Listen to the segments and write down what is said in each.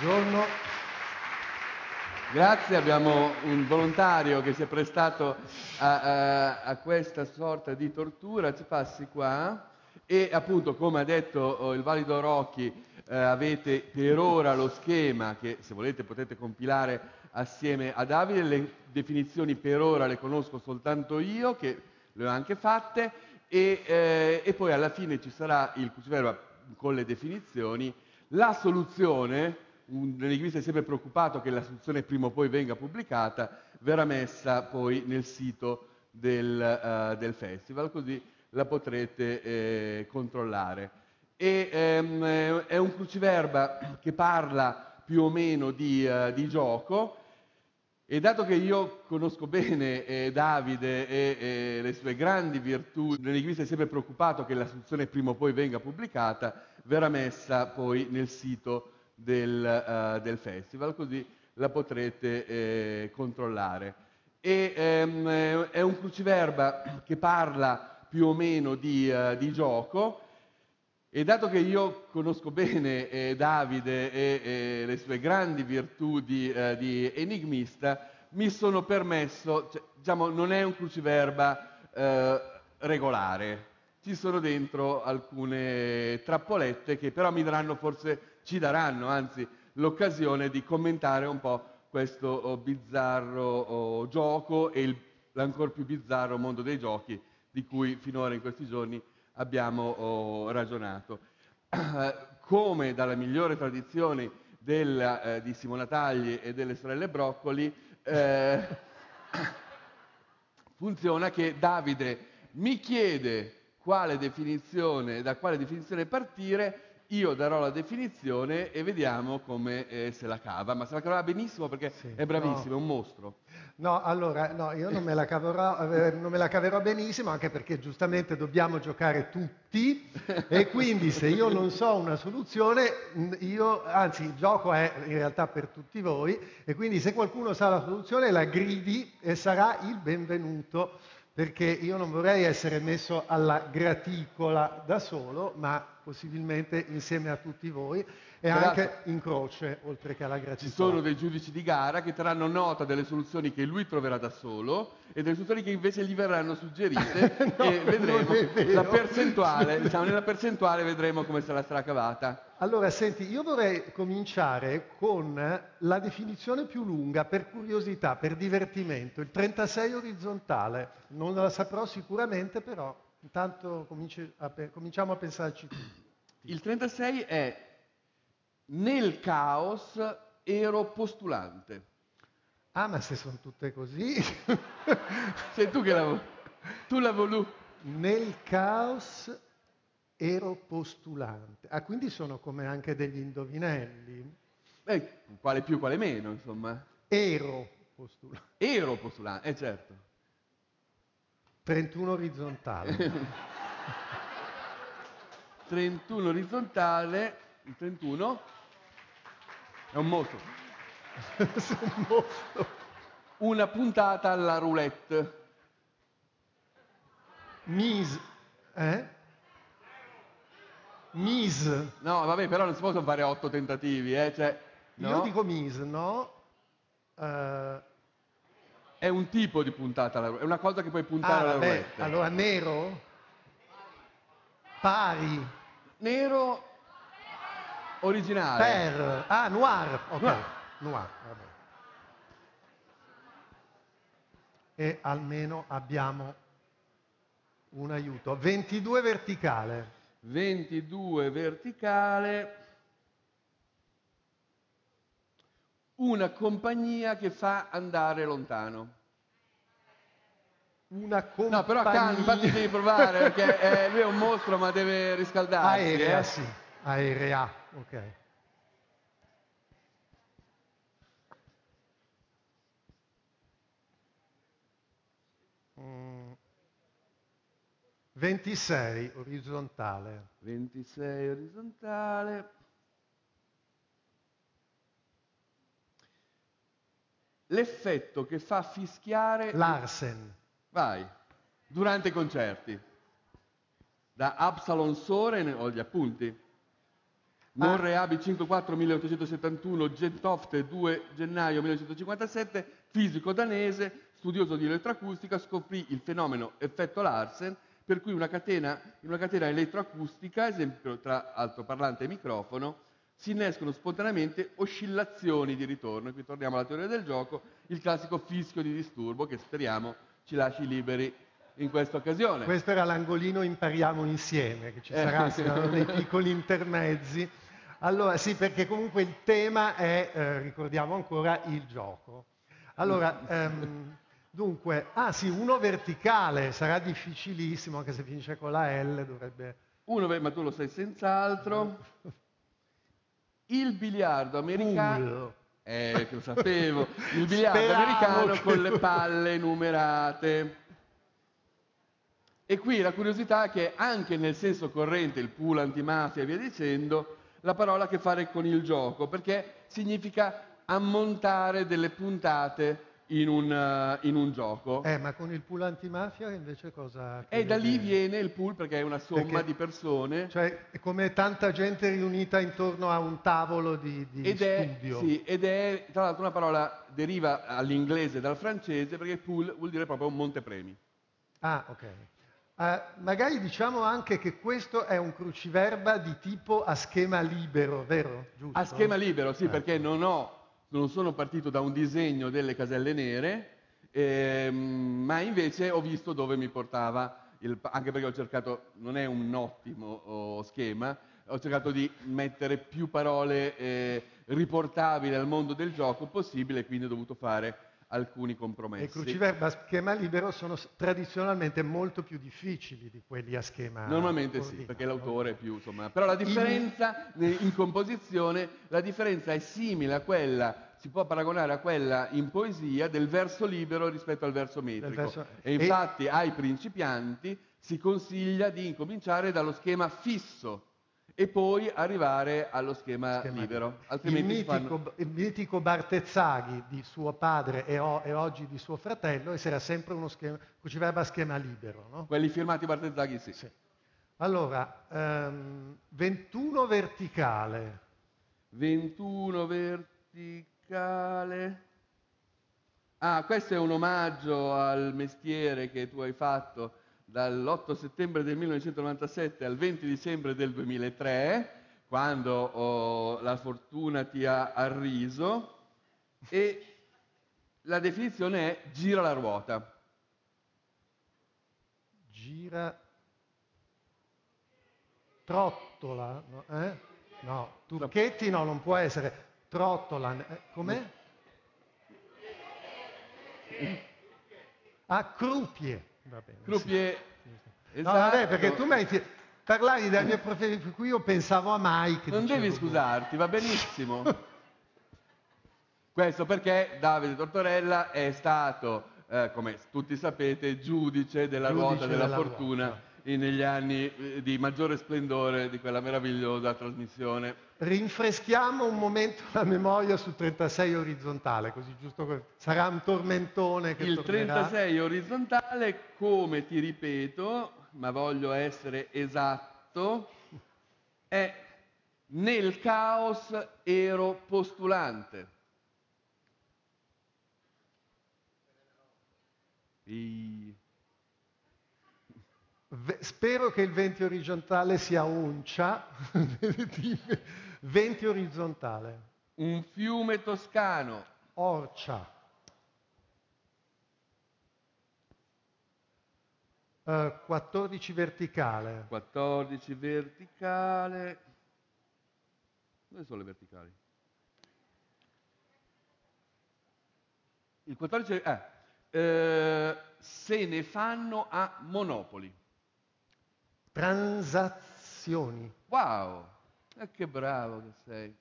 Buongiorno. Grazie, abbiamo un volontario che si è prestato a, questa sorta di tortura, ci passi qua. E appunto, come ha detto oh, il valido Rocchi, eh, avete per ora lo schema che se volete potete compilare assieme a Davide. Le definizioni per ora le conosco soltanto io, che le ho anche fatte, e, eh, e poi alla fine ci sarà il cruciverba con le definizioni. La soluzione, un linguista è sempre preoccupato che la soluzione prima o poi venga pubblicata, verrà messa poi nel sito del, eh, del festival, così la potrete eh, controllare. E, ehm, eh, è un cruciverba che parla più o meno di, eh, di gioco e dato che io conosco bene eh, Davide e, e le sue grandi virtù, il linguista è sempre preoccupato che la soluzione prima o poi venga pubblicata, verrà messa poi nel sito del, eh, del festival, così la potrete eh, controllare. E, ehm, eh, è un cruciverba che parla più o meno di, eh, di gioco e dato che io conosco bene eh, Davide e, e le sue grandi virtù di, eh, di enigmista, mi sono permesso, cioè, diciamo, non è un cruciverba eh, regolare, ci sono dentro alcune trappolette che però mi daranno forse, ci daranno anzi l'occasione di commentare un po' questo oh, bizzarro oh, gioco e l'ancor più bizzarro mondo dei giochi di cui finora in questi giorni abbiamo oh, ragionato. Come dalla migliore tradizione della, eh, di Simona Tagli e delle sorelle Broccoli, eh, funziona che Davide mi chiede quale definizione, da quale definizione partire, io darò la definizione e vediamo come eh, se la cava, ma se la caverà benissimo perché Sì, è bravissimo, no. è un mostro. No, allora, no, io non me, la caverò, eh, non me la caverò benissimo, anche perché giustamente dobbiamo giocare tutti e quindi se io non so una soluzione, io, anzi il gioco è in realtà per tutti voi e quindi se qualcuno sa la soluzione la gridi e sarà il benvenuto, perché io non vorrei essere messo alla graticola da solo, ma possibilmente insieme a tutti voi e Tra anche in croce, oltre che alla Ci graticola. sono dei giudici di gara che terranno nota delle soluzioni che lui troverà da solo e delle soluzioni che invece gli verranno suggerite No, e vedremo la percentuale, diciamo nella percentuale vedremo come se la sarà cavata. Allora, senti, io vorrei cominciare con la definizione più lunga, per curiosità, per divertimento, il 36 orizzontale. Non la saprò sicuramente, però intanto cominci a pe- cominciamo a pensarci tutti. Il 36 è nel caos ero postulante. Ah, ma se sono tutte così... Sei tu che la, tu la volu. Nel caos ero postulante. Ah, quindi sono come anche degli indovinelli. Eh, quale più, quale meno, insomma. Ero postulante. Ero postulante, eh certo. 31 orizzontale. 31 orizzontale, il 31 è un mostro. Sono un mostro. Una puntata alla roulette. Mis. Eh? Mis. No, vabbè, però non si possono fare otto tentativi, eh? Cioè, no? Io dico mis, no? Eh, È un tipo di puntata alla roulette, è una cosa che puoi puntare ah, alla vabbè. roulette. Allora, nero? Pari. Nero originale. Per. Ah, noir. Ok. Noir. Noir, vabbè. E almeno abbiamo un aiuto. 22 verticale. 22 verticale. Una compagnia che fa andare lontano. Una compagnia. No, però calma, infatti devi provare, perché eh, lui è un mostro ma deve riscaldarsi. Aerea, eh. sì. Aerea, ok. Mm. 26 orizzontale. 26 orizzontale. L'effetto che fa fischiare... Larsen. Vai. Durante i concerti. Da Absalon Soren ho gli appunti. Morre Abi 54 1871, Gentofte 2 gennaio 1957, fisico danese, studioso di elettroacustica, scoprì il fenomeno effetto Larsen, per cui una catena, in una catena elettroacustica, esempio tra altoparlante e microfono, si innescono spontaneamente oscillazioni di ritorno. E qui torniamo alla teoria del gioco, il classico fischio di disturbo che speriamo ci lasci liberi in questa occasione. Questo era l'angolino impariamo insieme, che ci saranno dei piccoli intermezzi. Allora, sì, perché comunque il tema è, eh, ricordiamo ancora, il gioco. Allora, ehm, dunque, ah sì, uno verticale, sarà difficilissimo, anche se finisce con la L, dovrebbe... Uno, ma tu lo sai senz'altro. Il biliardo americano... Eh, che lo sapevo. Il biliardo Speravo americano che... con le palle numerate. E qui la curiosità è che anche nel senso corrente, il pool antimafia e via dicendo, la parola ha a che fare con il gioco, perché significa ammontare delle puntate in un, uh, in un, gioco. Eh, ma con il pool antimafia invece cosa... E da lì viene il pool perché è una somma perché, di persone. Cioè, è come tanta gente riunita intorno a un tavolo di, di ed studio. È, sì, ed è, tra l'altro, una parola deriva all'inglese dal francese perché pool vuol dire proprio un montepremi. Ah, ok. Uh, magari diciamo anche che questo è un cruciverba di tipo a schema libero, vero? Giusto? A schema libero, sì, eh. perché non, ho, non, sono partito da un disegno delle caselle nere, ehm, ma invece ho visto dove mi portava, il, anche perché ho cercato, non è un ottimo oh, schema, ho cercato di mettere più parole eh, riportabili al mondo del gioco possibile, quindi ho dovuto fare alcuni compromessi. I cruciverba a schema libero sono tradizionalmente molto più difficili di quelli a schema Normalmente ordinato. sì, perché l'autore è più, insomma... Però la differenza in... in composizione, la differenza è simile a quella, si può paragonare a quella in poesia del verso libero rispetto al verso metrico. Verso... E infatti e... ai principianti si consiglia di incominciare dallo schema fisso, e poi arrivare allo schema, schema libero. Il mitico, fanno... il, mitico, Bartezzaghi di suo padre e, o, e, oggi di suo fratello era sempre uno schema, cruciverba a schema libero. No? Quelli firmati Bartezzaghi sì. sì. Allora, um, 21 verticale. 21 verticale. Ah, questo è un omaggio al mestiere che tu hai fatto dall'8 settembre del 1997 al 20 dicembre del 2003, quando oh, la fortuna ti ha arriso, e la definizione è gira la ruota. Gira trottola, no? Eh? no. Turchetti no, non può essere. Trottola, eh, com'è? Ah, crupie. Va bene. Croupier. Sì. Esatto. No, vabbè, perché tu mi hai... Parlavi della mia professione, per cui io pensavo a Mike. Non devi scusarti, va benissimo. Questo perché Davide Tortorella è stato, eh, come tutti sapete, giudice della giudice ruota della, della fortuna. Ruota negli anni eh, di maggiore splendore di quella meravigliosa trasmissione. Rinfreschiamo un momento la memoria su 36 orizzontale, così giusto sarà un tormentone che Il tornerà. 36 orizzontale, come ti ripeto, ma voglio essere esatto, è nel caos ero postulante. I... Spero che il 20 orizzontale sia uncia. 20 orizzontale. Un fiume toscano. Orcia. Uh, 14 verticale. 14 verticale. Dove sono le verticali? Il 14... Eh, eh, se ne fanno a Monopoli. Transazioni. Wow, eh, che bravo che sei.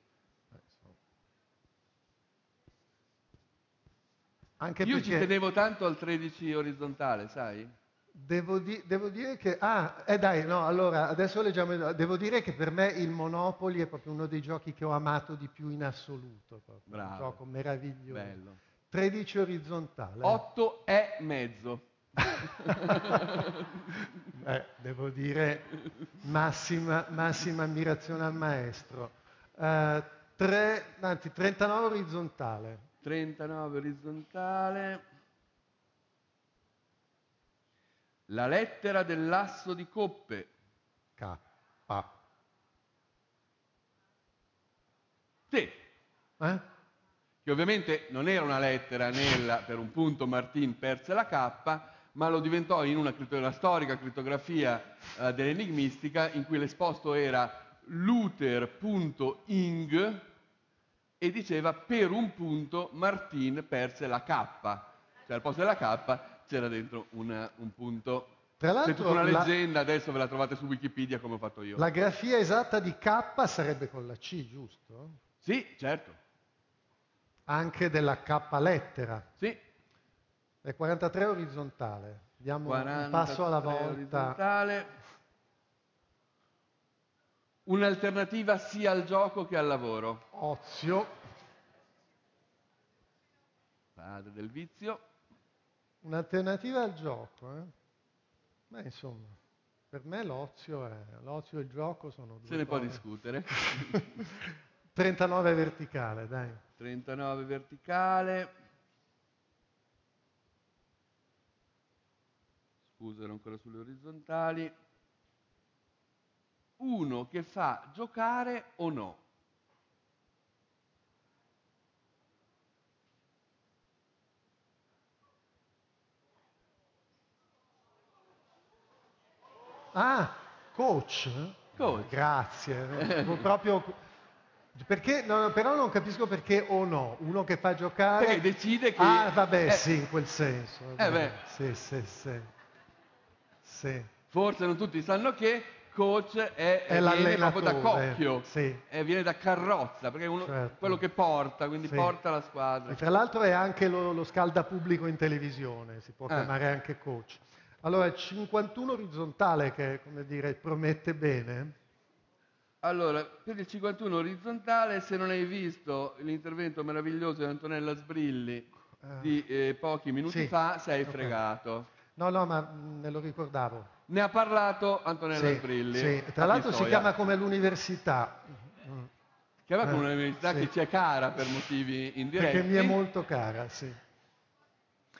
Anche Io ci tenevo tanto al 13 orizzontale, sai? Devo, di- devo, dire che, ah, eh dai, no, allora, adesso leggiamo, devo dire che per me il Monopoli è proprio uno dei giochi che ho amato di più in assoluto, proprio. Bravo. un gioco meraviglioso. Bello. 13 orizzontale. 8 è mezzo. Eh, devo dire massima, massima, ammirazione al maestro. Eh, tre- anzi, 39 orizzontale. 39 orizzontale. La lettera dell'asso di coppe. K. Sì, Eh? che ovviamente non era una lettera nella, per un punto Martin perse la K, ma lo diventò in una, una storica crittografia eh, dell'enigmistica in cui l'esposto era luther.ing e diceva per un punto Martin perse la K, cioè al posto della K c'era dentro una- un punto. Tra C'è tutta l'altro una la, leggenda, adesso ve la trovate su Wikipedia come ho fatto io. la grafia esatta di K sarebbe con la C, giusto? Sì, certo, Anche della K lettera. sì. È 43 orizzontale. Diamo un 43 passo alla volta. orizzontale. Un'alternativa sia al gioco che al lavoro. Ozio. Padre del vizio. Un'alternativa al gioco, eh? Beh, insomma, per me l'ozio, è, l'ozio e il gioco sono due Se ne può discutere. 39 verticale, dai. 39 verticale. Scusa, ero ancora sulle orizzontali. Uno che fa giocare o no. Ah, coach? Coach. Grazie. proprio... Perché, no, però non capisco perché o no. Uno che fa giocare... Perché decide che... Ah, vabbè, eh, sì, in quel senso. Eh beh. Sì, sì, sì. Sì. Forse non tutti sanno che coach è, È viene proprio da cocchio, sì. eh, viene da carrozza, perché è uno- Certo. quello che porta, quindi Sì. porta la squadra. E tra l'altro è anche lo, lo scaldapubblico in televisione, si può Ah. chiamare anche coach. Allora, 51 orizzontale che, come dire, promette bene. Allora, per il 51 orizzontale, se non hai visto l'intervento meraviglioso di Antonella Sbrilli Eh, di eh, pochi minuti sì. fa, sei Ok. fregato. No, no, ma mh, me lo ricordavo. Ne ha parlato Antonella Sì, Sbrilli. sì. Tra a l'altro si Pistoia. chiama come l'università, Mm, Chiama come Eh, un'università sì. che ci è cara per motivi indiretti. perché mi è molto cara, sì.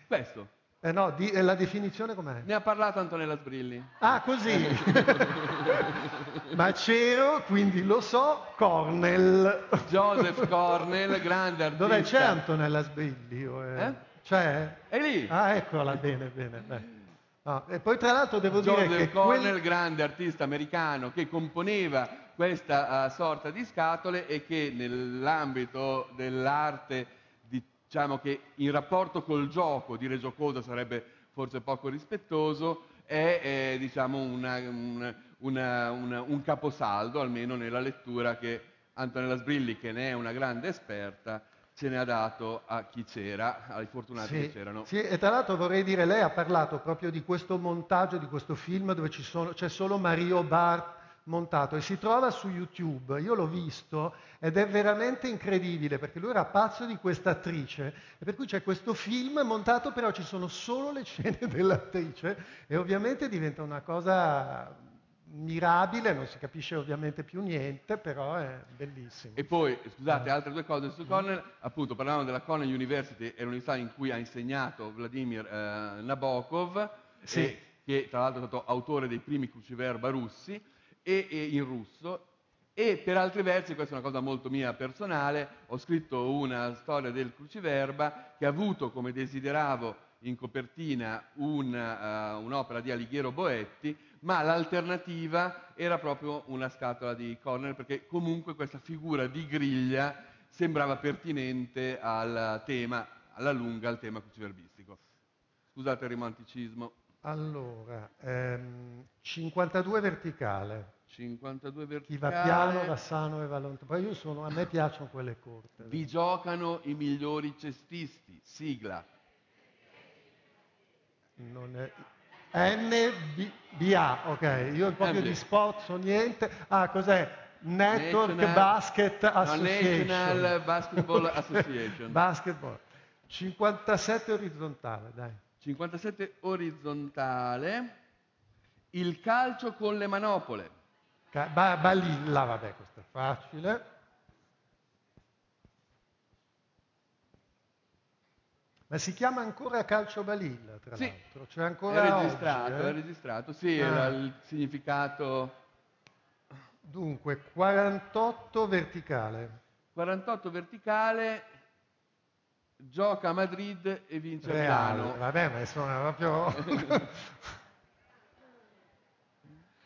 Questo. Eh no, di- e la definizione com'è? Ne ha parlato Antonella Sbrilli. Ah, così. ma c'ero, quindi lo so, Cornell. Joseph Cornell, grande artista. Dov'è? C'è Antonella Sbrilli? o è- Eh? C'è? È lì. Ah, eccola, bene, bene. beh. No, E poi tra l'altro devo dire Joseph che Cornell, quel- grande artista americano che componeva questa eh, sorta di scatole e che nell'ambito dell'arte, diciamo che in rapporto col gioco, dire giocoso sarebbe forse poco rispettoso, è eh, diciamo una- un- una- una- un caposaldo, almeno nella lettura che Antonella Sbrilli, che ne è una grande esperta, ce ne ha dato a chi c'era, ai fortunati Sì, che c'erano. sì, e tra l'altro vorrei dire, lei ha parlato proprio di questo montaggio, di questo film dove ci sono- c'è solo Mario Bart montato e si trova su YouTube. Io l'ho visto ed è veramente incredibile perché lui era pazzo di questa attrice e per cui c'è questo film montato però ci sono solo le scene dell'attrice e ovviamente diventa una cosa mirabile, non si capisce ovviamente più niente, però è bellissimo. E poi, scusate, altre due cose su Cornell, appunto parlavamo della Cornell University, è l'università in cui ha insegnato Vladimir eh, Nabokov, Sì. eh, che tra l'altro è stato autore dei primi cruciverba russi, e, e in russo, e per altri versi, questa è una cosa molto mia personale, ho scritto una storia del cruciverba che ha avuto come desideravo in copertina una, eh, un'opera di Alighiero Boetti, ma l'alternativa era proprio una scatola di Cornell, perché comunque questa figura di griglia sembrava pertinente al tema, alla lunga al tema cruciverbistico. Scusate il romanticismo. Allora, ehm, 52 verticale. 52 verticale. Chi va piano va sano e va lontano. Poi io sono, a me piacciono quelle corte. Vi giocano i migliori cestisti. Sigla. Non è... NBA, ok, io proprio NBA. di sport so niente. Ah, cos'è? Network National- Basket no, Association. National Basketball Association. Basketball. 57 orizzontale, dai. 57 orizzontale. Il calcio con le manopole. Ca- ba- balilla, vabbè, questo è facile. Ma si chiama ancora calcio balilla, tra Sì, l'altro. Cioè ancora è oggi, registrato, eh? è registrato. Sì, Ah. era il significato Dunque, 48 verticale. 48 verticale, gioca a Madrid e vince a Reale. Milano. Vabbè, ma sono proprio...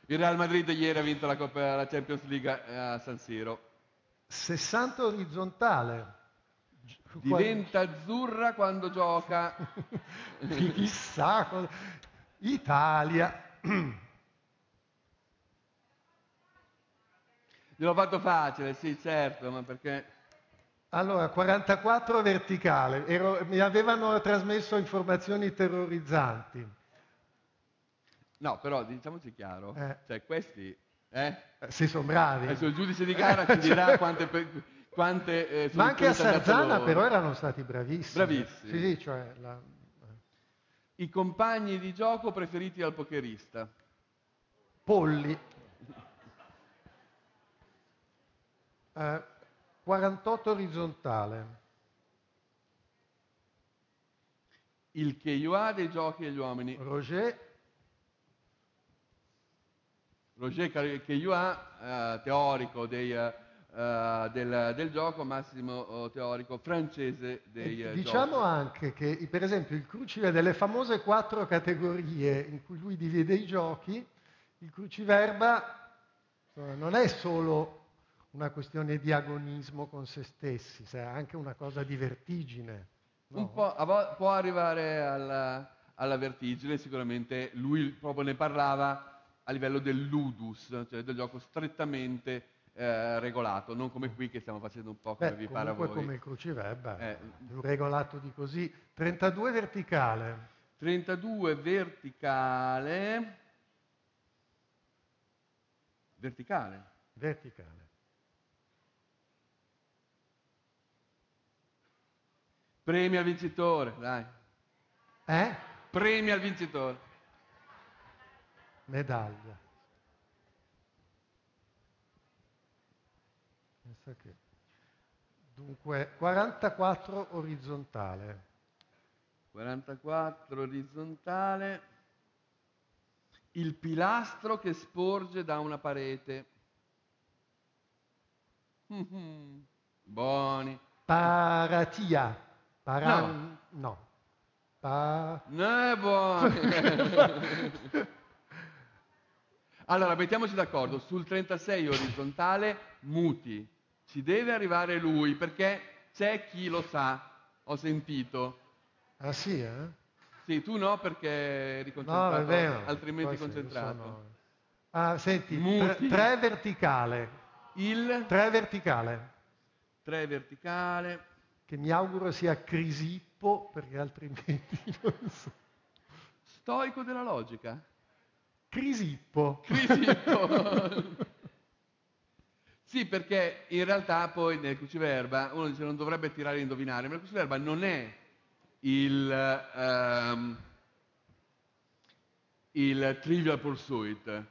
Il Real Madrid ieri ha vinto la, Coppa, la Champions League a San Siro. 60 orizzontale. Diventa azzurra quando gioca. Chissà cosa... Italia. Gliel'ho fatto facile, sì, certo, ma perché... Allora, 44 verticale. Ero- mi avevano trasmesso informazioni terrorizzanti. No, però diciamoci chiaro, Eh. cioè questi, eh? Eh, Se sono bravi. Adesso il giudice di gara ci dirà quante, quante eh, Ma anche a Sarzana loro. però erano stati bravissimi. Bravissimi. Sì, sì, cioè la- I compagni di gioco preferiti al pokerista. Polli. Eh, 48 orizzontale. Il KUA dei giochi agli uomini. Roger. Roger KUA, eh, teorico dei, eh, del, del gioco, massimo eh, teorico francese dei eh, Diciamo giochi. anche che, per esempio, il cruciverba, delle famose quattro categorie in cui lui divide i giochi, il cruciverba non è solo una questione di agonismo con se stessi, è anche una cosa di vertigine. no? Po' può arrivare alla, alla vertigine, sicuramente lui proprio ne parlava a livello del ludus, cioè del gioco strettamente eh, regolato, non come qui che stiamo facendo un po' come Beh, vi pare a voi. come il cruciverba, Eh. più regolato di così. 32 verticale, 32 verticale. Verticale. verticale. Premi al vincitore, dai. Eh? Premi al vincitore. Medaglia. Pensa che... Dunque, 44 orizzontale. 44 orizzontale. Il pilastro che sporge da una parete. Buoni. Paratia. Para... No. no. Pa... Eh, buoni. allora, mettiamoci d'accordo. Sul 36 orizzontale, muti. Ci deve arrivare lui, perché c'è chi lo sa. Ho sentito. Ah sì, eh? Sì, tu no, perché eri No, concentrato, è vero. altrimenti Poi sì, concentrato. sono- Ah, senti, Muti. 3 verticale. Il 3 verticale. 3 verticale. Che mi auguro sia Crisippo, perché altrimenti non so. Stoico della logica. Crisippo. Crisippo. sì, perché in realtà poi nel cruciverba uno dice non dovrebbe tirare e indovinare, ma il cruciverba non è il, ehm, il trivial pursuit.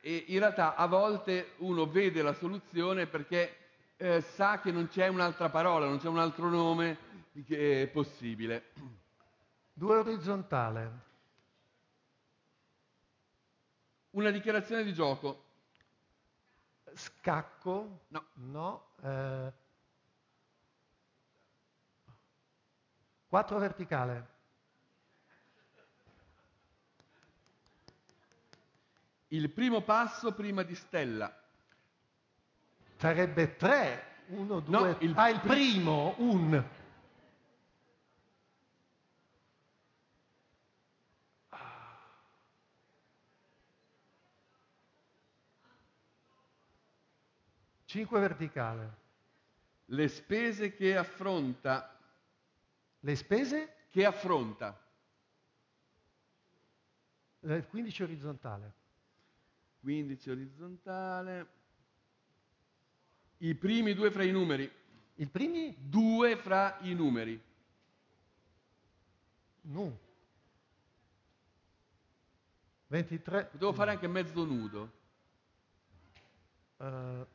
E in realtà a volte uno vede la soluzione perché eh, sa che non c'è un'altra parola, non c'è un altro nome che è possibile. 2 orizzontale. Una dichiarazione di gioco. Scacco. No. No. eh, 4 verticale. Il primo passo prima di Stella. Sarebbe 3. 1, 2. No, il ah, il pri- primo. Un. Cinque verticale. Le spese che affronta. Le spese? Che affronta. Eh, 15 orizzontale. 15 orizzontale. I primi due fra i numeri. Il primi? Due fra i numeri. No. 23. Potevo fare anche mezzo nudo. eh,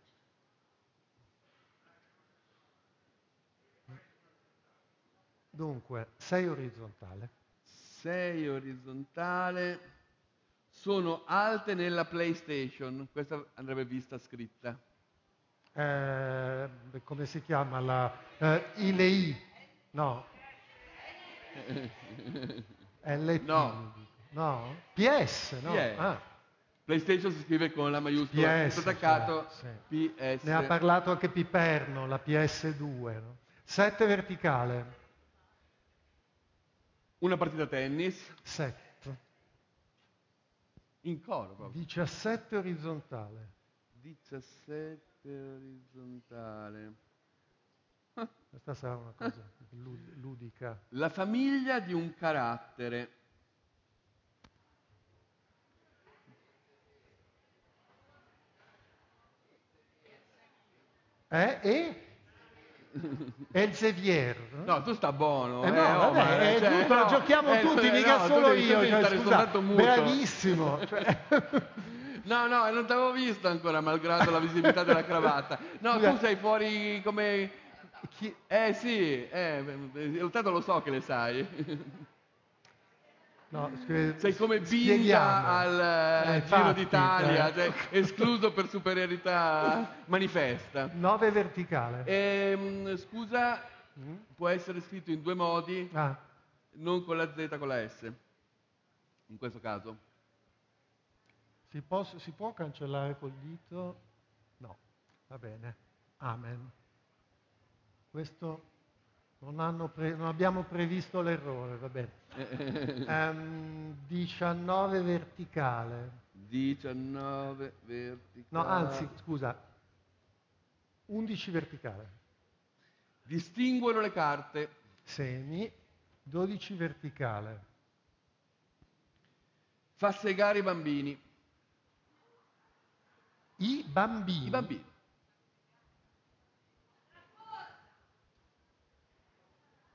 Dunque, 6 orizzontale. 6 orizzontale. Sono alte nella PlayStation. Questa andrebbe vista scritta. Eh, come si chiama la eh, ILI? No. LT. No. No? PS, no? PS. Ah, PlayStation si scrive con la maiuscola, PS, tutto attaccato, sì. PS. ne ha parlato anche Piperno, la PS2. No? 7 verticale. Una partita a tennis, 7. in coro proprio. 17 orizzontale. 17 orizzontale. Questa sarà una cosa lud- ludica. La famiglia di un carattere. Eh? E? Elsevier. No, tu sta buono. Eh eh, no, vabbè, Omar, è cioè, tutto, no, giochiamo eh, tutti, eh, mica no, solo io. cioè, scusa, bravissimo. cioè. No, no, non ti avevo visto ancora, malgrado la visibilità della cravatta. No, tu sei fuori come... Chi- Eh sì, eh, tanto lo so che le sai. No, scu- Sei come spieghiamo. al eh, Eh, Giro d'Italia, cioè. cioè, escluso per superiorità manifesta. 9 verticale. Ehm, scusa, Mm? può essere scritto in due modi, Ah, non con la Z, con la S. In questo caso. si, posso- si può cancellare col dito? No, va bene. Amen. Questo non, pre- non abbiamo previsto l'errore, va bene. Ehm, 19 verticale. 19 verticale. No, anzi, scusa, 11 verticale. Distinguono le carte. Semi, 12 verticale. Fa segare i bambini. I bambini. I bambini.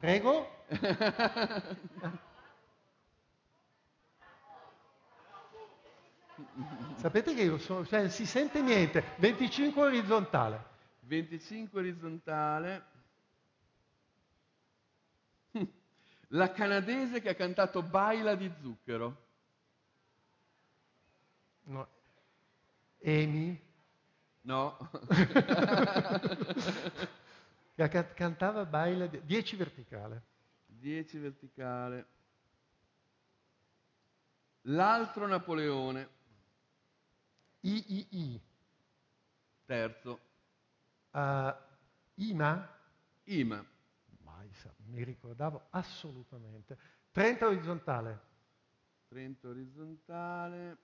Prego? Sapete che io sono, cioè, si sente niente. 25 orizzontale. 25 orizzontale. La canadese che ha cantato Baila di zucchero. No. Amy, No. cantava Baila, di- 10 verticale. 10 verticale. L'altro Napoleone. I, I, I. Terzo. Uh, Ima? Ima. Mai mi ricordavo assolutamente. 30 orizzontale. 30 orizzontale.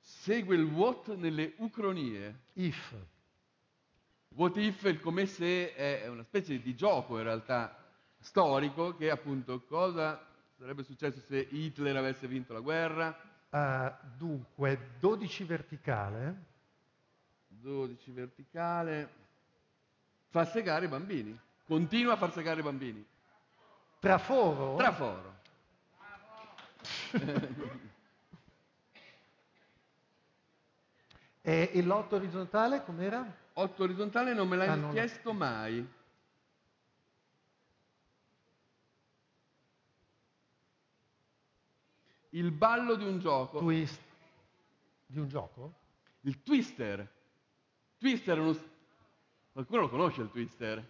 Segue il what nelle ucronie. If. What if il come se è una specie di gioco in realtà storico che appunto cosa sarebbe successo se Hitler avesse vinto la guerra. Uh, dunque, 12 verticale. 12 verticale. Fa segare i bambini. Continua a far segare i bambini. Traforo. Traforo. e, e l'otto orizzontale com'era? 8 orizzontale non me l'hai Ah, non- chiesto mai. Il ballo di un gioco. Twist. Di un gioco? Il twister. Twister è uno... Qualcuno lo conosce il twister?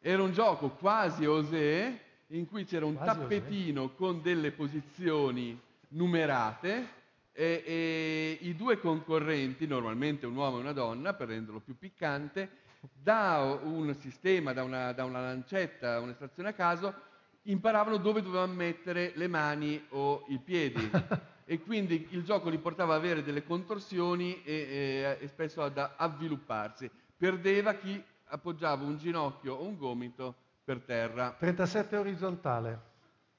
Era un gioco quasi osè in cui c'era un Quasi tappetino con delle posizioni numerate e, e i due concorrenti, normalmente un uomo e una donna, per renderlo più piccante, da un sistema, da una, da una lancetta, un'estrazione a caso, imparavano dove dovevano mettere le mani o i piedi. e quindi il gioco li portava ad avere delle contorsioni e, e- e spesso ad avvilupparsi. Perdeva chi appoggiava un ginocchio o un gomito per terra. 37 orizzontale.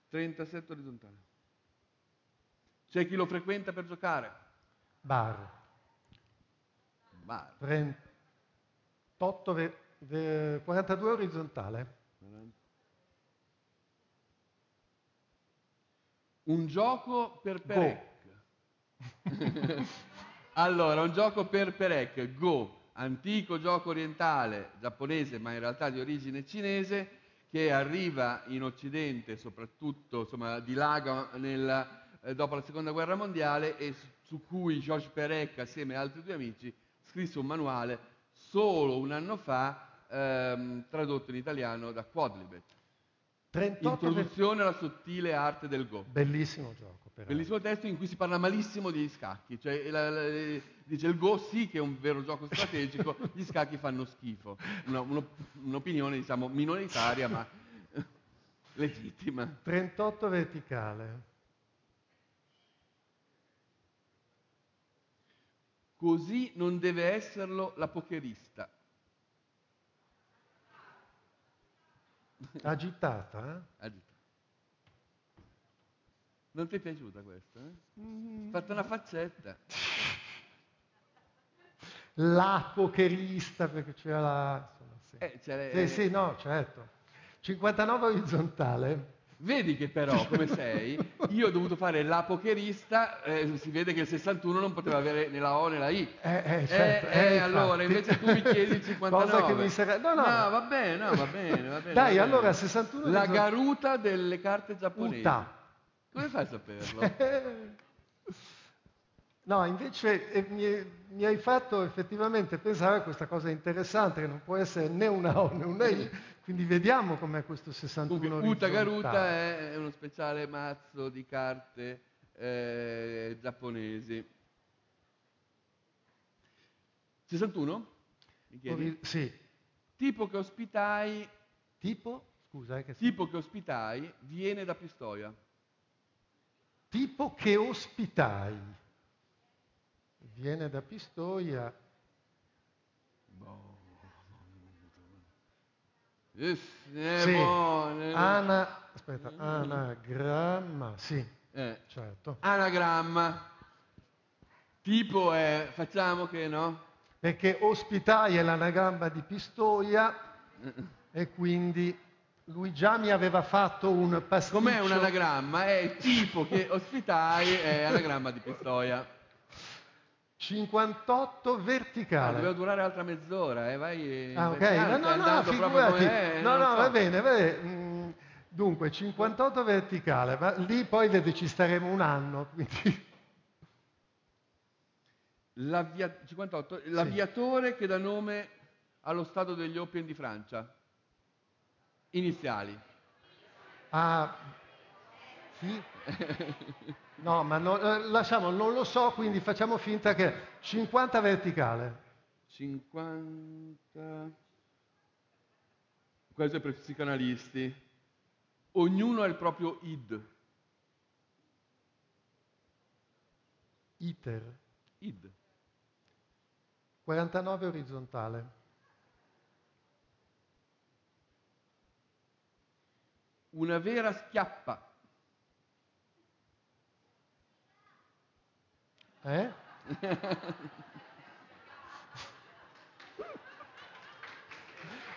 37 orizzontale. C'è chi lo frequenta per giocare. Bar. Ma 38 ve- ve- 42 orizzontale. un gioco per Perec. allora, un gioco per Perec. Go. antico gioco orientale giapponese, ma in realtà di origine cinese, che arriva in Occidente, soprattutto insomma, dilaga nella, dopo la seconda guerra mondiale e su, cui Georges Perec, assieme ad altri due amici, scrisse un manuale solo un anno fa, ehm, tradotto in italiano da Quadlibet. 38 Introduzione alla sottile arte del Go. Bellissimo gioco. Però. Bellissimo testo in cui si parla malissimo di scacchi. Cioè, la, la, dice il Go sì che è un vero gioco strategico, gli scacchi fanno schifo. Una, uno, un'opinione diciamo minoritaria ma legittima. 38 verticale. Così non deve esserlo la pokerista. Agitata? Eh? Agitata. Non ti è piaciuta questa? Eh? Mm. Fatta una faccetta. La pokerista, perché c'era la... Insomma, sì. Eh, c'era, sì, sì, no, certo. 59 orizzontale. Vedi che però, come sei, io ho dovuto fare la pokerista, eh, si vede che il 61 non poteva avere né la O né la I. Eh, eh, certo, eh, eh allora, invece tu mi chiedi il 59. Cosa che mi sarà... No, no, no, va bene, no, va bene, va bene. Dai, va allora bene. 61... La garuta delle carte giapponesi. Uta. Come fai a saperlo? No, invece eh, mi, mi, hai fatto effettivamente pensare a questa cosa interessante, che non può essere né una O né una I, quindi vediamo com'è questo 61 Comunque, Uta Garuta è uno speciale mazzo di carte eh, giapponesi. 61? Mi? Sì. Tipo che ospitai... Tipo? Scusa, eh, che tipo che ospitai viene da Pistoia. Tipo che ospitai viene da Pistoia. Eh, sì. Ana, aspetta, anagramma, sì, eh. certo. Anagramma. Tipo è, facciamo che no? Perché ospitai è l'anagramma di Pistoia e quindi lui già mi aveva fatto un pasticcio. Com'è un anagramma? È il tipo che ospitai è anagramma di Pistoia. 58 verticale. Ah, doveva durare altra mezz'ora, eh? vai. Ah, ok, no, no, no, figurati. È, no, no, so. va bene, va bene. Mm, dunque, 58 verticale, ma lì poi ci staremo un anno, quindi... L'avvia... 58, l'aviatore sì. che dà nome allo stato degli Open di Francia. Iniziali. Ah. No, ma no, eh, lasciamo, non lo so, quindi facciamo finta che 50 verticale. 50. Questo è per psicanalisti. Ognuno ha il proprio id. Iter. Id. 49 orizzontale. Una vera schiappa. Eh?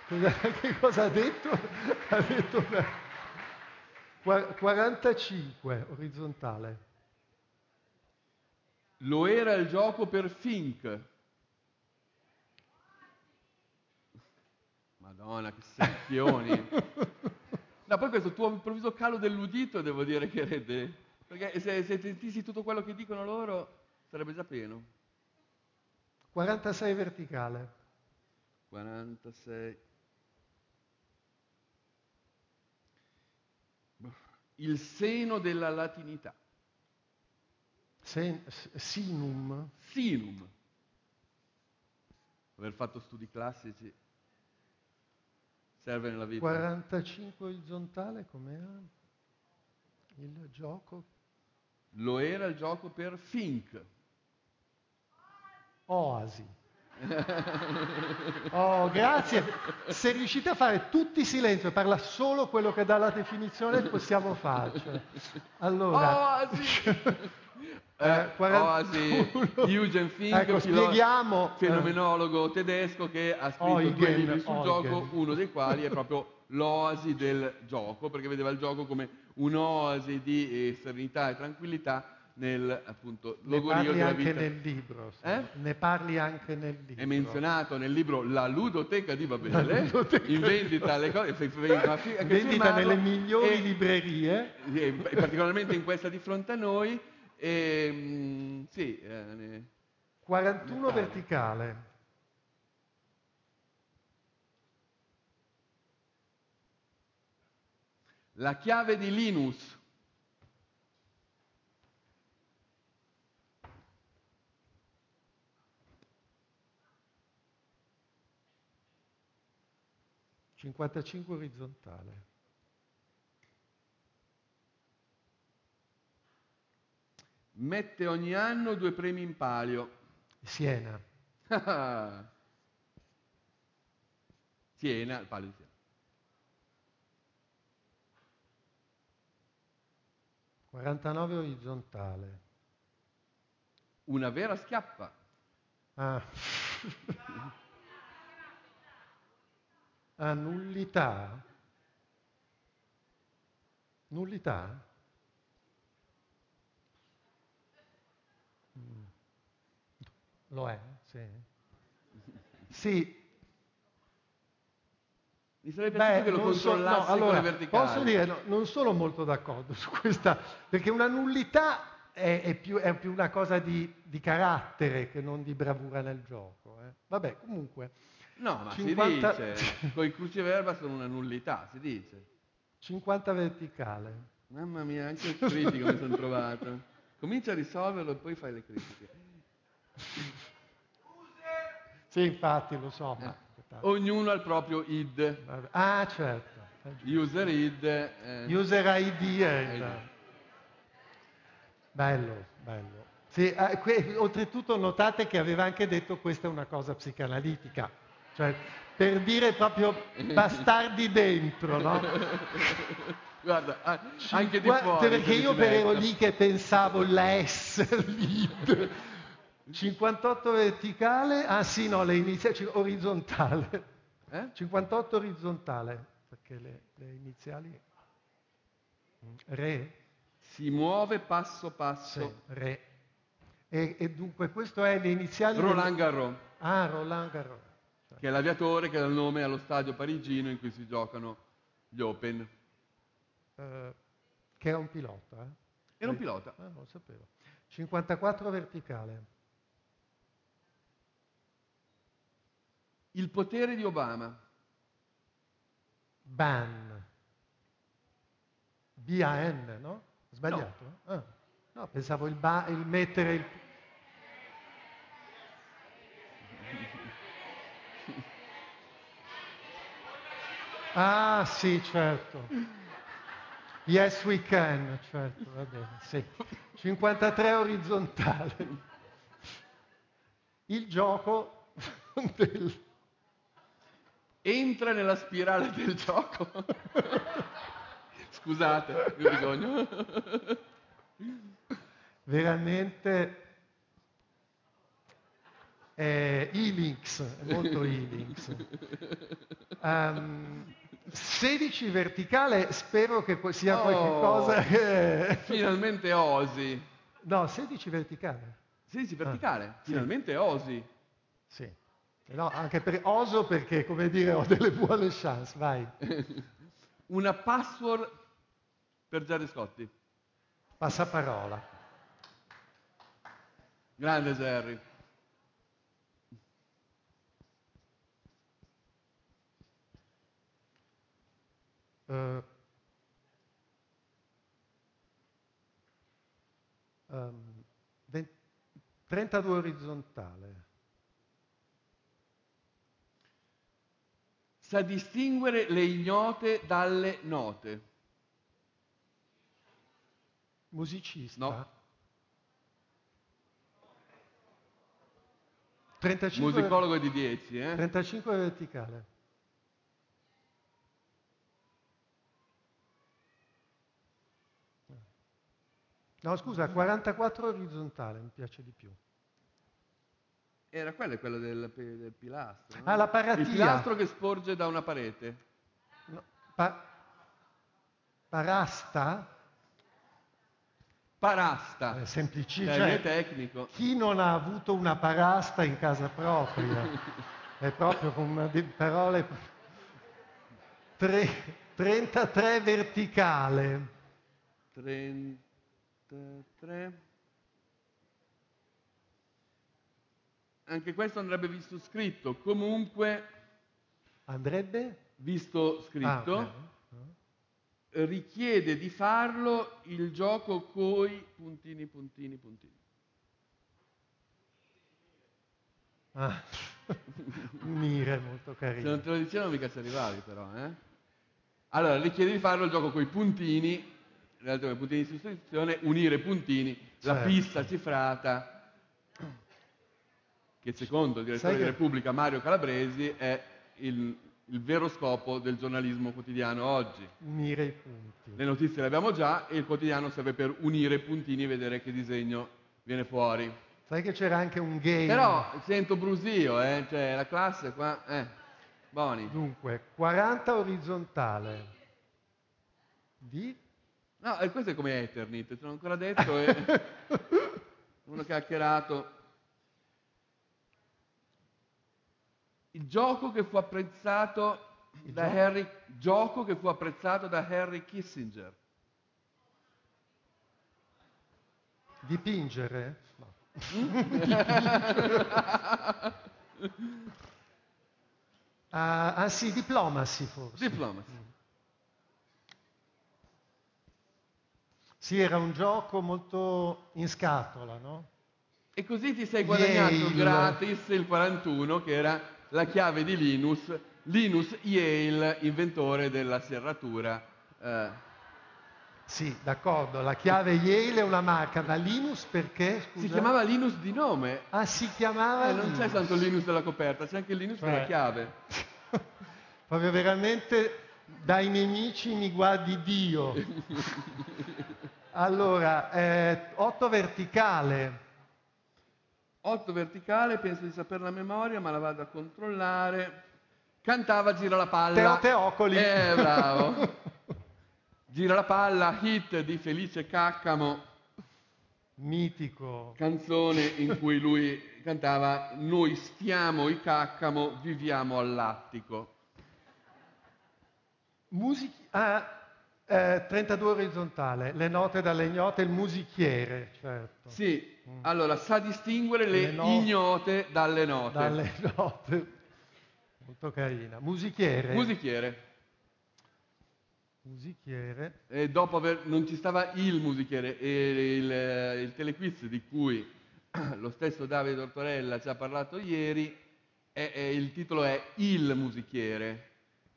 che cosa ha detto? Ha detto una... 45 orizzontale. Lo era il gioco per Fink. Madonna, che secchioni. no, poi questo tuo improvviso calo dell'udito devo dire che rende... Perché se, se sentissi tutto quello che dicono loro Sarebbe già pieno. 46 verticale. 46. Il seno della latinità. Sen, sinum. Sinum. Aver fatto studi classici serve nella vita. 45 orizzontale com'era? Il gioco? Lo era il gioco per Fink. Oasi. Oh, grazie. Se riuscite a fare tutti silenzio e parla solo quello che dà la definizione, possiamo farcelo. Allora. Oasi. Eh, Oasi, Eugen Fink, ecco, spieghiamo, fenomenologo tedesco che ha scritto Eugen, due libri sul Eugen. gioco, uno dei quali è proprio l'oasi del gioco, perché vedeva il gioco come un'oasi di eh, serenità e tranquillità nel appunto logorio parli della anche vita. nel libro. sì. Eh? Ne parli anche nel libro. È menzionato nel libro La ludoteca di Babele, ludoteca in vendita alle cose, Vendita firmarlo, nelle migliori e- librerie. e particolarmente in questa di fronte a noi. E, mm, sì, eh, ne- 41 Ne verticale. la chiave di Linus. Cinquantacinque orizzontale. Mette ogni anno due premi in palio. Siena. Siena, il palio di Siena. quarantanove orizzontale. Una vera schiappa. Ah. Ah, nullità. Nullità? Mm. Lo è, sì. Sì, Mi sarebbe Beh, piaciuto che lo non so- no, controllassi allora, con le verticali. Posso dire, no, non sono molto d'accordo su questa, perché una nullità è, è più, è più una cosa di, di carattere che non di bravura nel gioco. eh. Vabbè, comunque, No, ma 50 si dice, con i cruciverba sono una nullità, si dice. 50 verticale. Mamma mia, anche il critico mi sono trovato. Comincia a risolverlo e poi fai le critiche. Sì, infatti, lo so. Ma... Ognuno ha il proprio id. Vabbè. Ah, certo. User id. eh, User ID è il... ID. Bello, bello. Sì, eh, oltretutto notate che aveva anche detto questa è una cosa psicanalitica, cioè per dire proprio bastardi dentro, no? Guarda, ah, anche di Cinqua- fuori. Perché si io per ero lì che pensavo la S, l'id. 58 verticale, ah sì, no, le iniziali, orizzontale. Eh? 58 orizzontale, perché le, le iniziali... Re? Si muove passo passo. Sì, re. E, e dunque questo è le iniziali... Roland Garros, Ah, Roland Garros. Che è l'aviatore che dà il nome allo stadio parigino in cui si giocano gli Open. Eh, che è un pilota. eh? Era un pilota. Ah, non lo sapevo. 54 verticale. Il potere di Obama. Ban. B-A-N, no? Sbagliato? Ah. No, pensavo il, ba- il mettere il... Ah, sì, certo. Yes, we can, certo, va bene, sì. 53 orizzontale. Il gioco del... Entra nella spirale del gioco. Scusate, mi vergogno. veramente è Elinx, è molto Elinx. Um, 16 verticale, spero che sia Oh. qualche cosa che... Finalmente Osi. No, 16 verticale. Sì, sì, verticale. Ah, sì. Finalmente Osi. Sì. No, anche per oso perché, come dire, ho delle buone chance, vai. Una password per Gerry Scotti. Passaparola. Grande Jerry. Eh, ehm, ven- 32 orizzontale. Sa distinguere le ignote dalle note. Musicista. No. 35, Musicologo di 10, eh? 35 verticale. No, scusa, 44 orizzontale mi piace di più. Era quello, è quello del, del pilastro. no? Ah, la paratia. Il pilastro che sporge da una parete. No, pa- parasta? Parasta. È semplici- Termine cioè, tecnico. Chi non ha avuto una parasta in casa propria? È proprio con parole... Tre- 33 verticale. 33. Anche questo andrebbe visto scritto. Comunque, Andrebbe? visto scritto, Ah, ok. richiede di farlo il gioco coi puntini, puntini, puntini. Ah. Unire, molto Se non carino. te lo dicevano mica ci arrivavi però, eh? Allora, richiede di farlo il gioco coi puntini, in realtà con i puntini di sostituzione, unire i puntini, la Certo. pista cifrata, che secondo il direttore Sai di che- Repubblica Mario Calabresi è il, il vero scopo del giornalismo quotidiano oggi. Unire i punti. Le notizie le abbiamo già e il quotidiano serve per unire i puntini e vedere che disegno viene fuori. Sai che c'era anche un game. Però sento brusio, eh? cioè la classe qua, eh, Boni. Dunque, 40 orizzontale. Di? No, e questo è come Eternit, te l'ho ancora detto e uno che ha hackerato. Il gioco che fu apprezzato Il da gioco? Harry, gioco che fu apprezzato da Harry Kissinger. Dipingere? No. ah, ah, sì, diplomacy forse. Diplomacy. Sì, era un gioco molto in scatola, no? E così ti sei guadagnato Yale. gratis il 41, che era la chiave di Linus, Linus Yale, inventore della serratura. eh, Sì, d'accordo, la chiave Yale è una marca, ma Linus perché? Scusa? si chiamava Linus di nome, Ah, si chiamava Eh, non c'è tanto Linus della coperta, c'è anche il Linus Cioè- della chiave. Proprio veramente dai nemici mi guardi Dio. Allora, eh, 8 verticale. 8 verticale, penso di saperla a memoria, ma la vado a controllare. Cantava Gira la palla. Teo Teocoli. Eh, bravo. Gira la palla, hit di Felice Caccamo, Mitico. canzone in cui lui cantava Noi stiamo i Caccamo, viviamo all'attico. Music- ah, eh, 32 orizzontale, le note dalle ignote, il musichiere, certo. Sì, allora sa distinguere le, Le no- ignote dalle note. Dalle note. Molto carina. Musichiere. Musichiere. Musichiere. E dopo aver, non ci stava il musichiere, e il, il telequiz di cui lo stesso Davide Tortorella ci ha parlato ieri, è- è- il titolo è Il musichiere.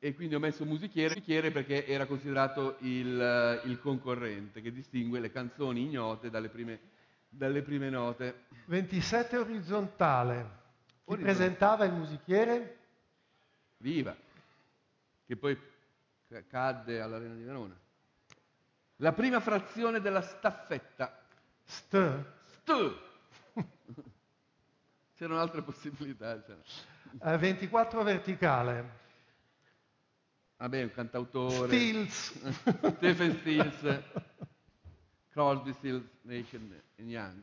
E quindi ho messo musichiere, perché era considerato il, il concorrente che distingue le canzoni ignote dalle prime, dalle prime note. 27 orizzontale. Chi Orizzontale. presentava il musichiere? Viva! Che poi ca- cadde all'Arena di Verona. La prima frazione della staffetta. St. St. C'erano altre possibilità. c'era. Eh, 24 verticale. Vabbè, un cantautore. Stills. Stephen Stills. Crosby, Stills, Nation e Young.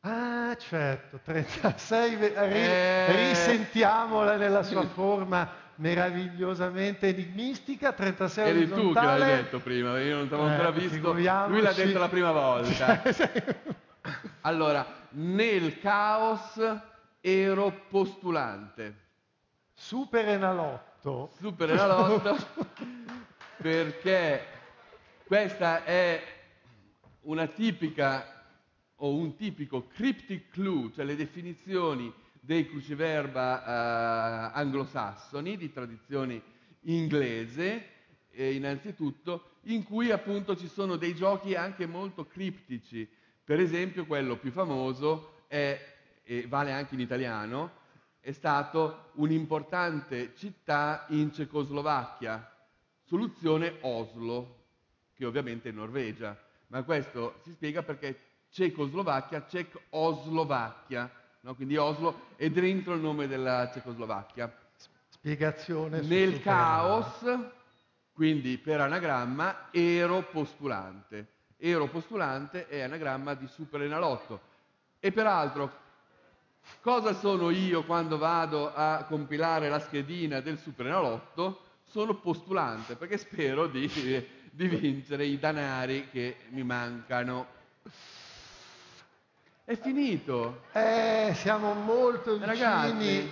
Ah, certo, 36, ve- ri- Eh. risentiamola nella sua forma meravigliosamente enigmistica, 36 Eri tu che l'hai detto prima, io non ti avevo Eh, ancora visto. Lui l'ha detto la prima volta. Allora, nel caos ero postulante. Super enalotto. Super Enalotto perché questa è una tipica o un tipico cryptic clue, cioè le definizioni dei cruciverba eh, anglosassoni di tradizione inglese, eh, innanzitutto, in cui appunto ci sono dei giochi anche molto criptici. Per esempio, quello più famoso è, e vale anche in italiano, è stato un'importante città in Cecoslovacchia, soluzione Oslo, che ovviamente è Norvegia, ma questo si spiega perché Cecoslovacchia, Cecoslovacchia, no? quindi Oslo è dentro il nome della Cecoslovacchia. Spiegazione Nel caos, quindi per anagramma, ero postulante. ero postulante è anagramma di Superenalotto. E peraltro, cosa sono io quando vado a compilare la schedina del Superenalotto? Sono postulante perché spero di, di vincere i danari che mi mancano. È finito. Eh, siamo molto vicini. Ragazzi,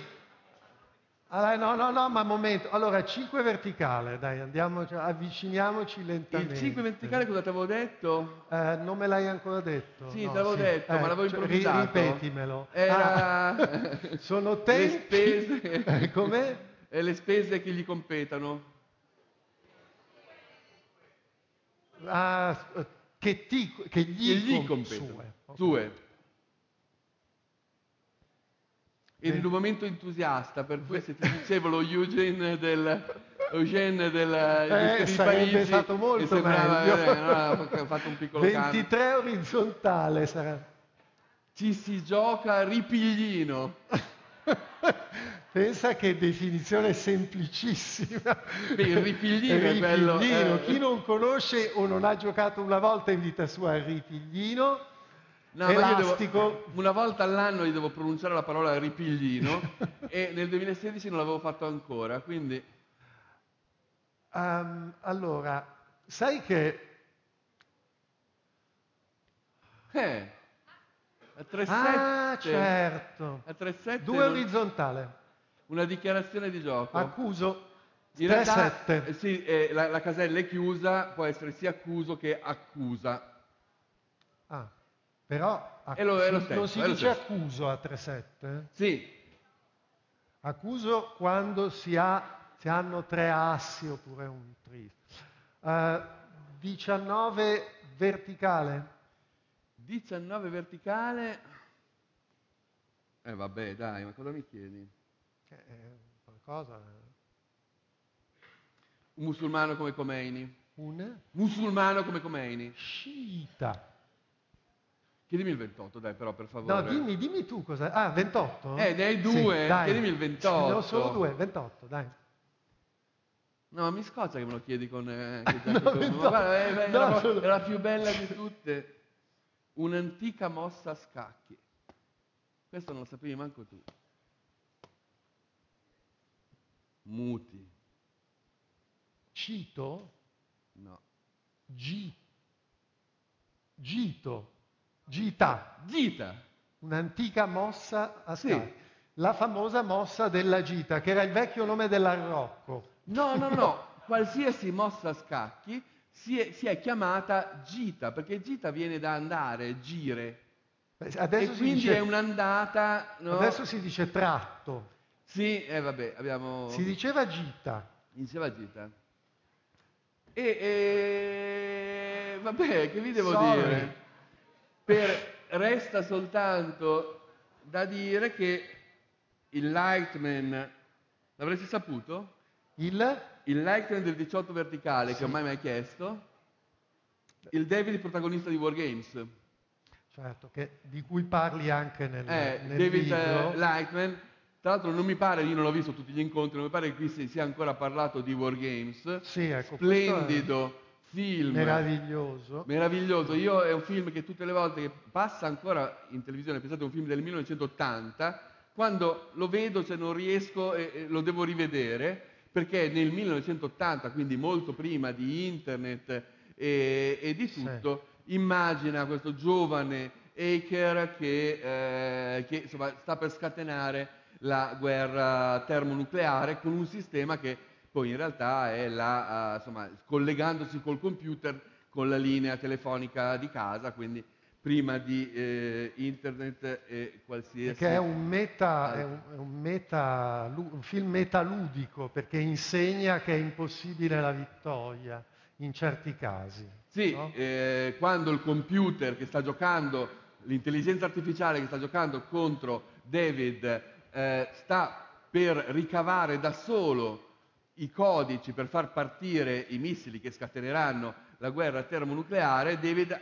Allora, no, no, no, ma un momento. Allora, 5 verticale, dai, andiamo, avviciniamoci lentamente. il 5 verticale cosa ti avevo detto? Eh, non me l'hai ancora detto. Sì, No, te l'avevo detto, Eh, ma l'avevo cioè, improvvisato. ripetimelo. Era Ah, sono le tempi... spese Com'è? e le spese che gli competono. Ah, che, ti, che gli, Che gli com- competono. sue. Ok. Sue. Eri in un momento entusiasta, per cui se ti dicevo lo Eugene del, Eugene del, Eh, di Parigi, stato molto mi sembrava, meglio. eh, no, fatto un piccolo cambio. 23 orizzontale sarà. Ci si gioca ripiglino. Pensa che definizione semplicissima. Beh, il ripiglino Ripiglino. eh. Chi non conosce o non ha giocato una volta in vita sua il ripiglino, No, elastico. devo, una volta all'anno gli devo pronunciare la parola ripiglino e nel 2016 non l'avevo fatto ancora, quindi Ehm, allora, sai che... eh, a 3-7, Ah, certo. a 3-7 Due orizzontale. una dichiarazione di gioco. Accuso. In realtà 3-7. eh, sì, eh, la, la casella è chiusa, può essere sia accuso che accusa. Ah, però È lo- si- stesso, non si dice accuso a 3-7? Sì, Accuso quando si, ha, si hanno tre assi oppure un tris. Eh, 19 verticale. 19 verticale. Eh vabbè, dai, ma cosa mi chiedi? Eh, eh, qualcosa. Un musulmano come Khomeini. Un Musulmano come Khomeini. sciita. Chiedimi il 28, dai, però, per favore. No, dimmi, dimmi tu cosa. Ah, 28? Eh, ne hai due, Sì, dai. chiedimi il 28. Ne ho solo due, 28, dai. No, mi scoccia che me lo chiedi con... Eh, No, guarda, eh, no, era, sono- era la più bella di tutte. Un'antica mossa a scacchi. Questo non lo sapevi manco tu. Muti. Cito? No. G. Gito. Gita. Gita. Un'antica mossa a Sì. scacchi. La famosa mossa della gita, che era il vecchio nome dell'arrocco. No, no, no. Qualsiasi mossa a scacchi si è, si è chiamata gita, perché gita viene da andare, gire. Adesso, e si, quindi dice, è un'andata... no? adesso si dice tratto. Sì, eh, vabbè, abbiamo... Si diceva gita. Diceva Gita. E, e vabbè, che vi devo Sorry. dire? Per, resta soltanto da dire che il Lightman, l'avresti saputo? Il? Il Lightman del 18 verticale, che ormai mi hai chiesto, il David protagonista di Wargames. Certo, che- di cui parli anche nel, Eh, nel David libro. eh, Lightman, tra l'altro non mi pare, io non l'ho visto tutti gli incontri, non mi pare che qui si sia ancora parlato di Wargames. Sì, ecco, Splendido film. Meraviglioso. Meraviglioso, io è un film che tutte le volte che passa ancora in televisione, pensate è un film del 1980, quando lo vedo cioè, non riesco e, e lo devo rivedere, perché nel 1980, quindi molto prima di internet e, e di Sì. tutto, immagina questo giovane hacker che, eh, che, insomma, sta per scatenare la guerra termonucleare con un sistema che poi in realtà è la, eh, insomma, collegandosi col computer con la linea telefonica di casa, quindi prima di eh, internet e qualsiasi... Che è un, meta, è un, è un meta- un film metaludico perché insegna che è impossibile la vittoria in certi casi. Sì, no? eh, quando il computer che sta giocando, l'intelligenza artificiale che sta giocando contro David eh, sta per ricavare da solo i codici per far partire i missili che scateneranno la guerra termonucleare, David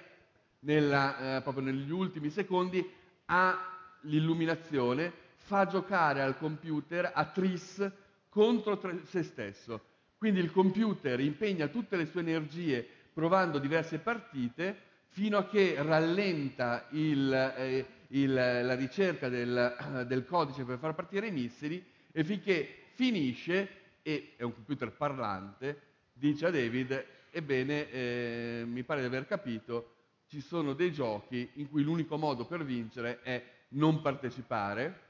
nella, eh, proprio negli ultimi secondi ha l'illuminazione, fa giocare al computer a tris contro se stesso. Quindi il computer impegna tutte le sue energie provando diverse partite fino a che rallenta il, eh, il, la ricerca del, del, codice per far partire i missili e finché finisce e è un computer parlante, dice a David, ebbene, eh, mi pare di aver capito, ci sono dei giochi in cui l'unico modo per vincere è non partecipare,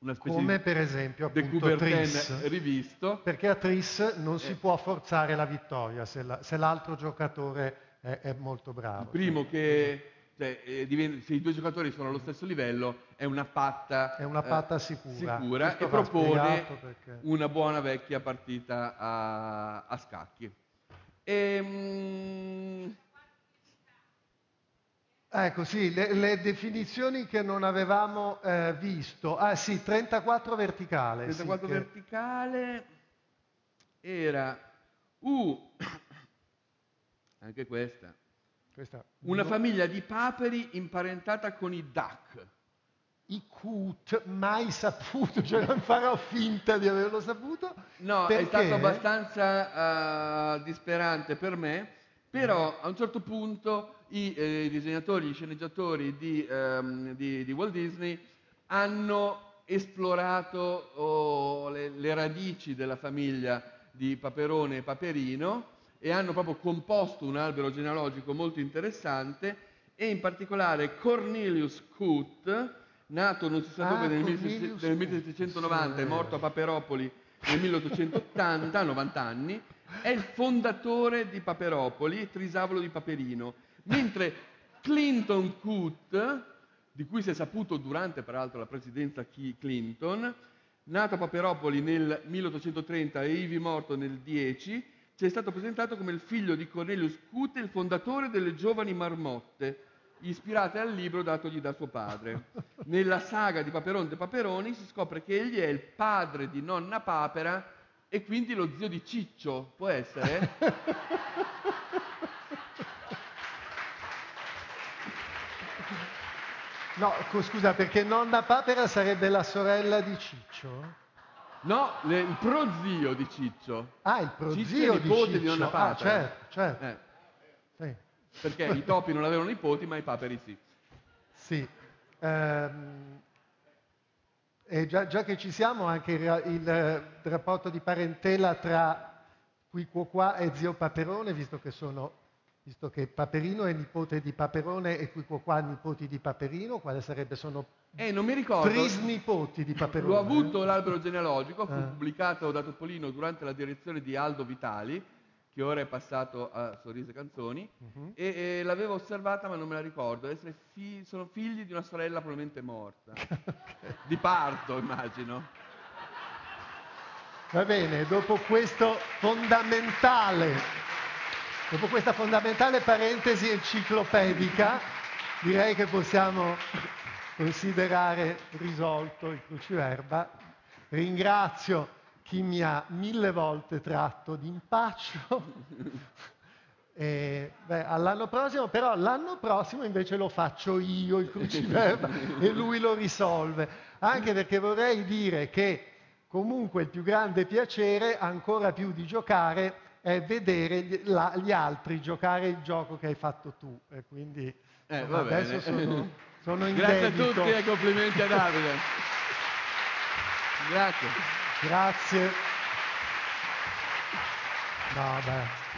una specie Come per esempio appunto Tris, rivisto. Perché a Tris non si eh. può forzare la vittoria se, la, se l'altro giocatore è, è, molto bravo. Il primo che cioè, eh, se i due giocatori sono allo stesso livello è una patta, è una patta eh, sicura, sicura e propone perché... una buona vecchia partita a, a scacchi. E, ehm, Ecco, sì, le, le, definizioni che non avevamo eh, visto. Ah sì, 34 verticale. 34 sì, verticale che... era U, anche questa. Questa. Una famiglia di paperi imparentata con i duck. I cut, mai saputo, cioè non farò finta di averlo saputo. No, perché? è stato abbastanza uh, disperante per me, però a un certo punto i eh, disegnatori, gli sceneggiatori di, ehm, di, di, Walt Disney hanno esplorato oh, le, le, radici della famiglia di Paperone e Paperino e hanno proprio composto un albero genealogico molto interessante e in particolare Cornelius Coote, nato non si sa dove ah, nel, 1790 e morto a Paperopoli nel 1880, a 90 anni, è il fondatore di Paperopoli, Trisavolo di Paperino. Mentre Clinton Coot, di cui si è saputo durante peraltro la presidenza Clinton, nato a Paperopoli nel 1830 e ivi morto nel 10, ci è stato presentato come il figlio di Cornelius Coot il fondatore delle Giovani Marmotte, ispirate al libro datogli da suo padre. Nella saga di Paperonte Paperoni si scopre che egli è il padre di nonna Papera e quindi lo zio di Ciccio, può essere? No, scusa, perché nonna Papera sarebbe la sorella di Ciccio? No, le, il prozio di Ciccio. Ah, il prozio Ciccio è nipote di, nonna Papera. Ah, certo, certo. Eh. Sì. Perché i topi non avevano nipoti, ma i paperi sì. Sì. Ehm, e già, già, che ci siamo, anche il, il, il rapporto di parentela tra qui qua e zio Paperone, visto che sono visto che Paperino è nipote di Paperone e qui qua nipoti di Paperino, quale sarebbe? Sono eh, non mi ricordo. trisnipoti di Paperone. L'ho avuto l'albero genealogico, fu eh. pubblicato da Topolino durante la direzione di Aldo Vitali, che ora è passato a Sorrise Canzoni, uh-huh. e, e, l'avevo osservata ma non me la ricordo. Fi- sono figli di una sorella probabilmente morta. Di parto, immagino. Va bene, dopo questo fondamentale Dopo questa fondamentale parentesi enciclopedica, direi che possiamo considerare risolto il cruciverba. Ringrazio chi mi ha mille volte tratto d'impaccio. E, beh, all'anno prossimo, però l'anno prossimo invece lo faccio io il cruciverba e lui lo risolve. Anche perché vorrei dire che comunque il più grande piacere, ancora più di giocare, è vedere gli, altri giocare il gioco che hai fatto tu. E quindi eh, adesso sono, sono in Grazie a tutti e complimenti a Davide. Grazie. Grazie. No, beh.